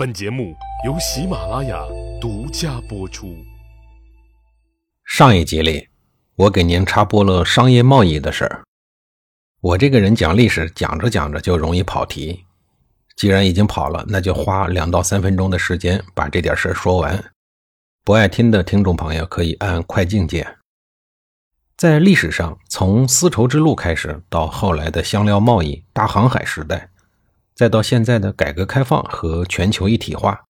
本节目由喜马拉雅独家播出。上一集里，我给您插播了商业贸易的事儿。我这个人讲历史，讲着讲着就容易跑题。既然已经跑了，那就花两到三分钟的时间把这点事儿说完。不爱听的听众朋友可以按快进键。在历史上，从丝绸之路开始，到后来的香料贸易、大航海时代，再到现在的改革开放和全球一体化，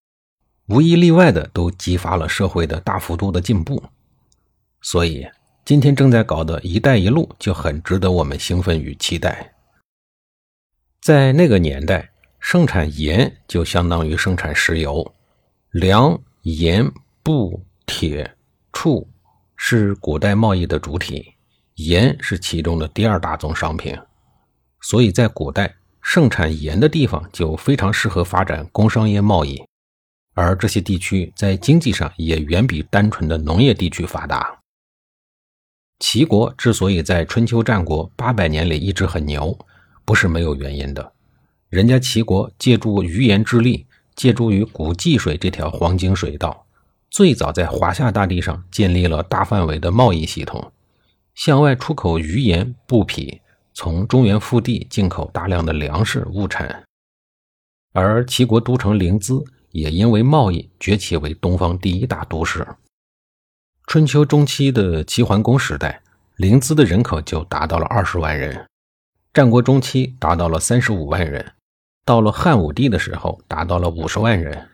无一例外的都激发了社会的大幅度的进步。所以，今天正在搞的一带一路就很值得我们兴奋与期待。在那个年代，生产盐就相当于生产石油，粮、盐、布、铁、畜。是古代贸易的主体，盐是其中的第二大宗商品，所以在古代盛产盐的地方就非常适合发展工商业贸易，而这些地区在经济上也远比单纯的农业地区发达。齐国之所以在春秋战国八百年里一直很牛，不是没有原因的，人家齐国借助鱼盐之力，借助于古济水这条黄金水道。最早在华夏大地上建立了大范围的贸易系统，向外出口鱼盐、布匹，从中原腹地进口大量的粮食物产。而齐国都城临淄也因为贸易崛起为东方第一大都市。春秋中期的齐桓公时代，临淄的人口就达到了二十万人；战国中期达到了三十五万人；到了汉武帝的时候，达到了五十万人。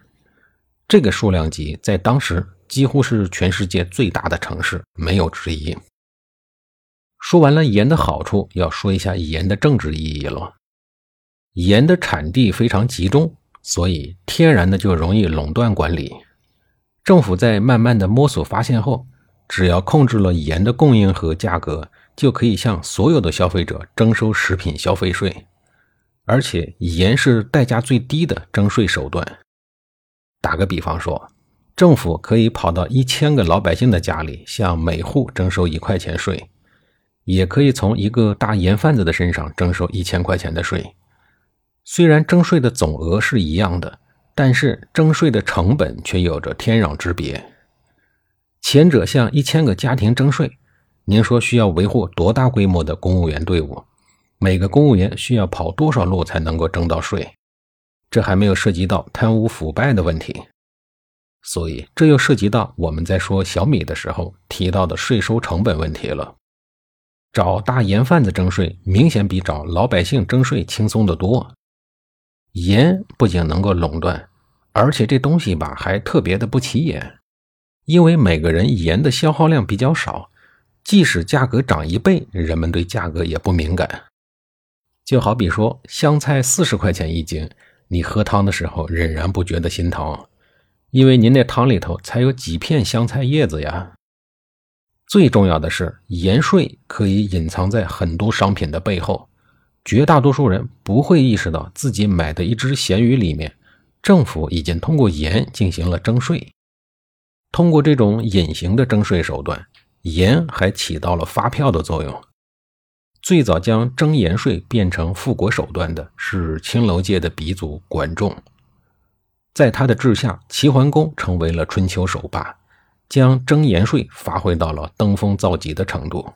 这个数量级在当时几乎是全世界最大的城市，没有之一。说完了盐的好处，要说一下盐的政治意义了。盐的产地非常集中，所以天然的就容易垄断管理。政府在慢慢的摸索发现后，只要控制了盐的供应和价格，就可以向所有的消费者征收食品消费税，而且盐是代价最低的征税手段。打个比方说，政府可以跑到一千个老百姓的家里，向每户征收一块钱税，也可以从一个大盐贩子的身上征收一千块钱的税。虽然征税的总额是一样的，但是征税的成本却有着天壤之别。前者向一千个家庭征税，您说需要维护多大规模的公务员队伍？每个公务员需要跑多少路才能够征到税？这还没有涉及到贪污腐败的问题，所以这又涉及到我们在说小米的时候提到的税收成本问题了。找大盐贩子征税，明显比找老百姓征税轻松得多。盐不仅能够垄断，而且这东西吧还特别的不起眼，因为每个人盐的消耗量比较少，即使价格涨一倍，人们对价格也不敏感。就好比说香菜四十块钱一斤。你喝汤的时候仍然不觉得心疼，因为您那汤里头才有几片香菜叶子呀。最重要的是，盐税可以隐藏在很多商品的背后，绝大多数人不会意识到自己买的一只咸鱼里面，政府已经通过盐进行了征税。通过这种隐形的征税手段，盐还起到了发票的作用。最早将征盐税变成富国手段的是青楼界的鼻祖管仲，在他的治下，齐桓公成为了春秋首霸，将征盐税发挥到了登峰造极的程度。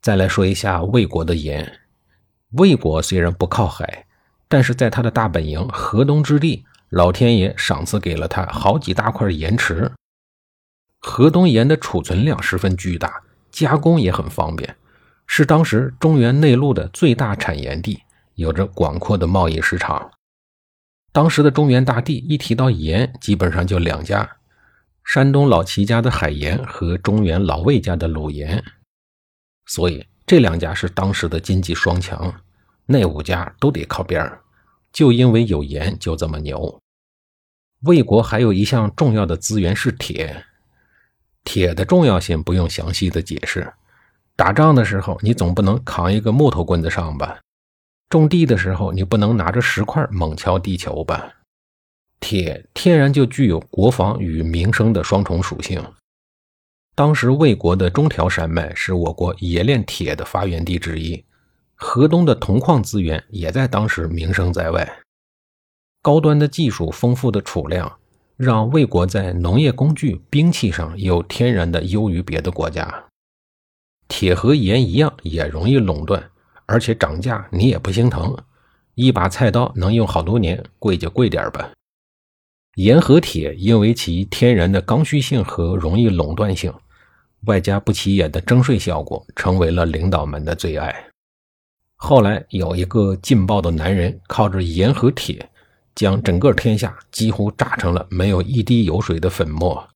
再来说一下魏国的盐，魏国虽然不靠海，但是在他的大本营河东之地，老天爷赏赐给了他好几大块盐池。河东盐的储存量十分巨大，加工也很方便。是当时中原内陆的最大产盐地，有着广阔的贸易市场。当时的中原大地一提到盐，基本上就两家：山东老齐家的海盐和中原老魏家的鲁盐。所以这两家是当时的经济双强，那五家都得靠边儿。就因为有盐，就这么牛。魏国还有一项重要的资源是铁，铁的重要性不用详细的解释。打仗的时候，你总不能扛一个木头棍子上吧？种地的时候，你不能拿着石块猛敲地球吧？铁天然就具有国防与民生的双重属性。当时魏国的中条山脉是我国冶炼铁的发源地之一，河东的铜矿资源也在当时名声在外。高端的技术、丰富的储量，让魏国在农业工具、兵器上有天然的优于别的国家。铁和盐一样，也容易垄断，而且涨价你也不心疼。一把菜刀能用好多年，贵就贵点吧。盐和铁因为其天然的刚需性和容易垄断性，外加不起眼的征税效果，成为了领导们的最爱。后来有一个劲爆的男人，靠着盐和铁，将整个天下几乎炸成了没有一滴油水的粉末，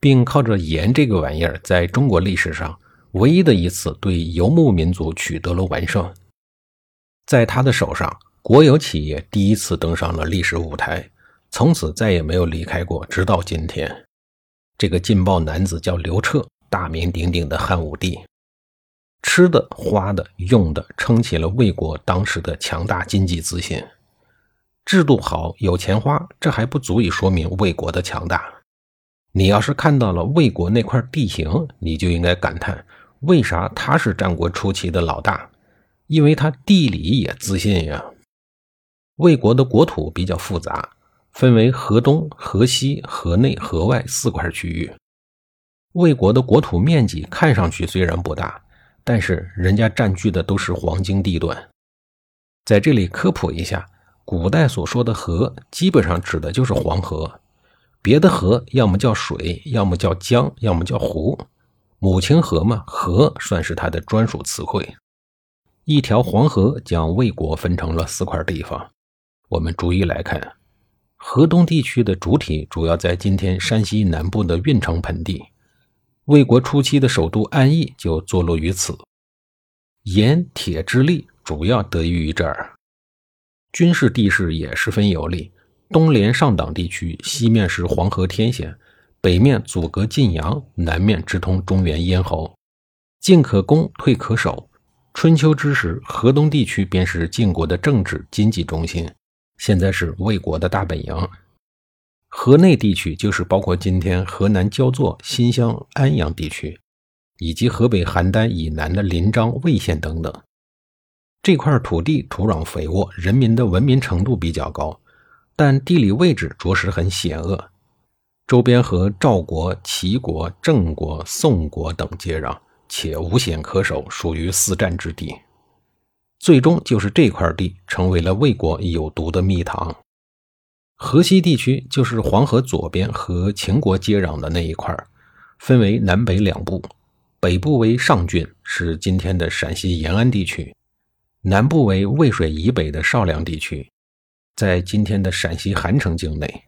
并靠着盐这个玩意儿，在中国历史上。唯一的一次对游牧民族取得了完胜，在他的手上，国有企业第一次登上了历史舞台，从此再也没有离开过，直到今天。这个劲爆男子叫刘彻，大名鼎鼎的汉武帝，吃的、花的、用的，撑起了魏国当时的强大经济自信。制度好，有钱花，这还不足以说明魏国的强大。你要是看到了魏国那块地形，你就应该感叹。为啥他是战国初期的老大？因为他地理也自信呀。魏国的国土比较复杂，分为河东、河西、河内、河外四块区域。魏国的国土面积看上去虽然不大，但是人家占据的都是黄金地段。在这里科普一下，古代所说的河，基本上指的就是黄河，别的河要么叫水，要么叫江，要么叫湖。母亲河嘛，河算是它的专属词汇。一条黄河将魏国分成了四块地方。我们逐一来看，河东地区的主体主要在今天山西南部的运城盆地。魏国初期的首都安邑就坐落于此。盐铁之利主要得益于这儿。军事地势也十分有利，东连上党地区，西面是黄河天险。北面阻隔晋阳，南面直通中原咽喉，进可攻，退可守。春秋之时，河东地区便是晋国的政治经济中心，现在是魏国的大本营。河内地区就是包括今天河南焦作、新乡、安阳地区，以及河北邯郸以南的临漳、魏县等等。这块土地土壤肥沃，人民的文明程度比较高，但地理位置着实很险恶。周边和赵国、齐国、郑国、宋国等接壤，且无险可守，属于四战之地。最终就是这块地成为了魏国有毒的蜜糖。河西地区就是黄河左边和秦国接壤的那一块，分为南北两部，北部为上郡，是今天的陕西延安地区；南部为渭水以北的少梁地区，在今天的陕西韩城境内。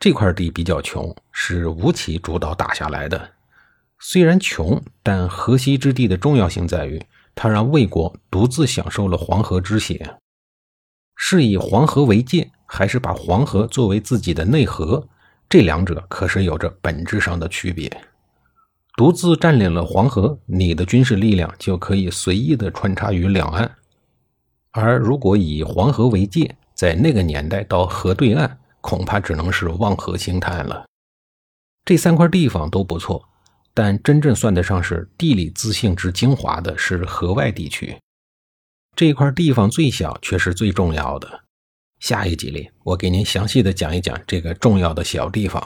这块地比较穷，是吴起主导打下来的。虽然穷，但河西之地的重要性在于，他让魏国独自享受了黄河之血。是以黄河为界，还是把黄河作为自己的内河？这两者可是有着本质上的区别。独自占领了黄河，你的军事力量就可以随意的穿插于两岸；而如果以黄河为界，在那个年代到河对岸。恐怕只能是望河兴叹了。这三块地方都不错，但真正算得上是地理自信之精华的是河外地区。这块地方最小，却是最重要的。下一集里，我给您详细的讲一讲这个重要的小地方。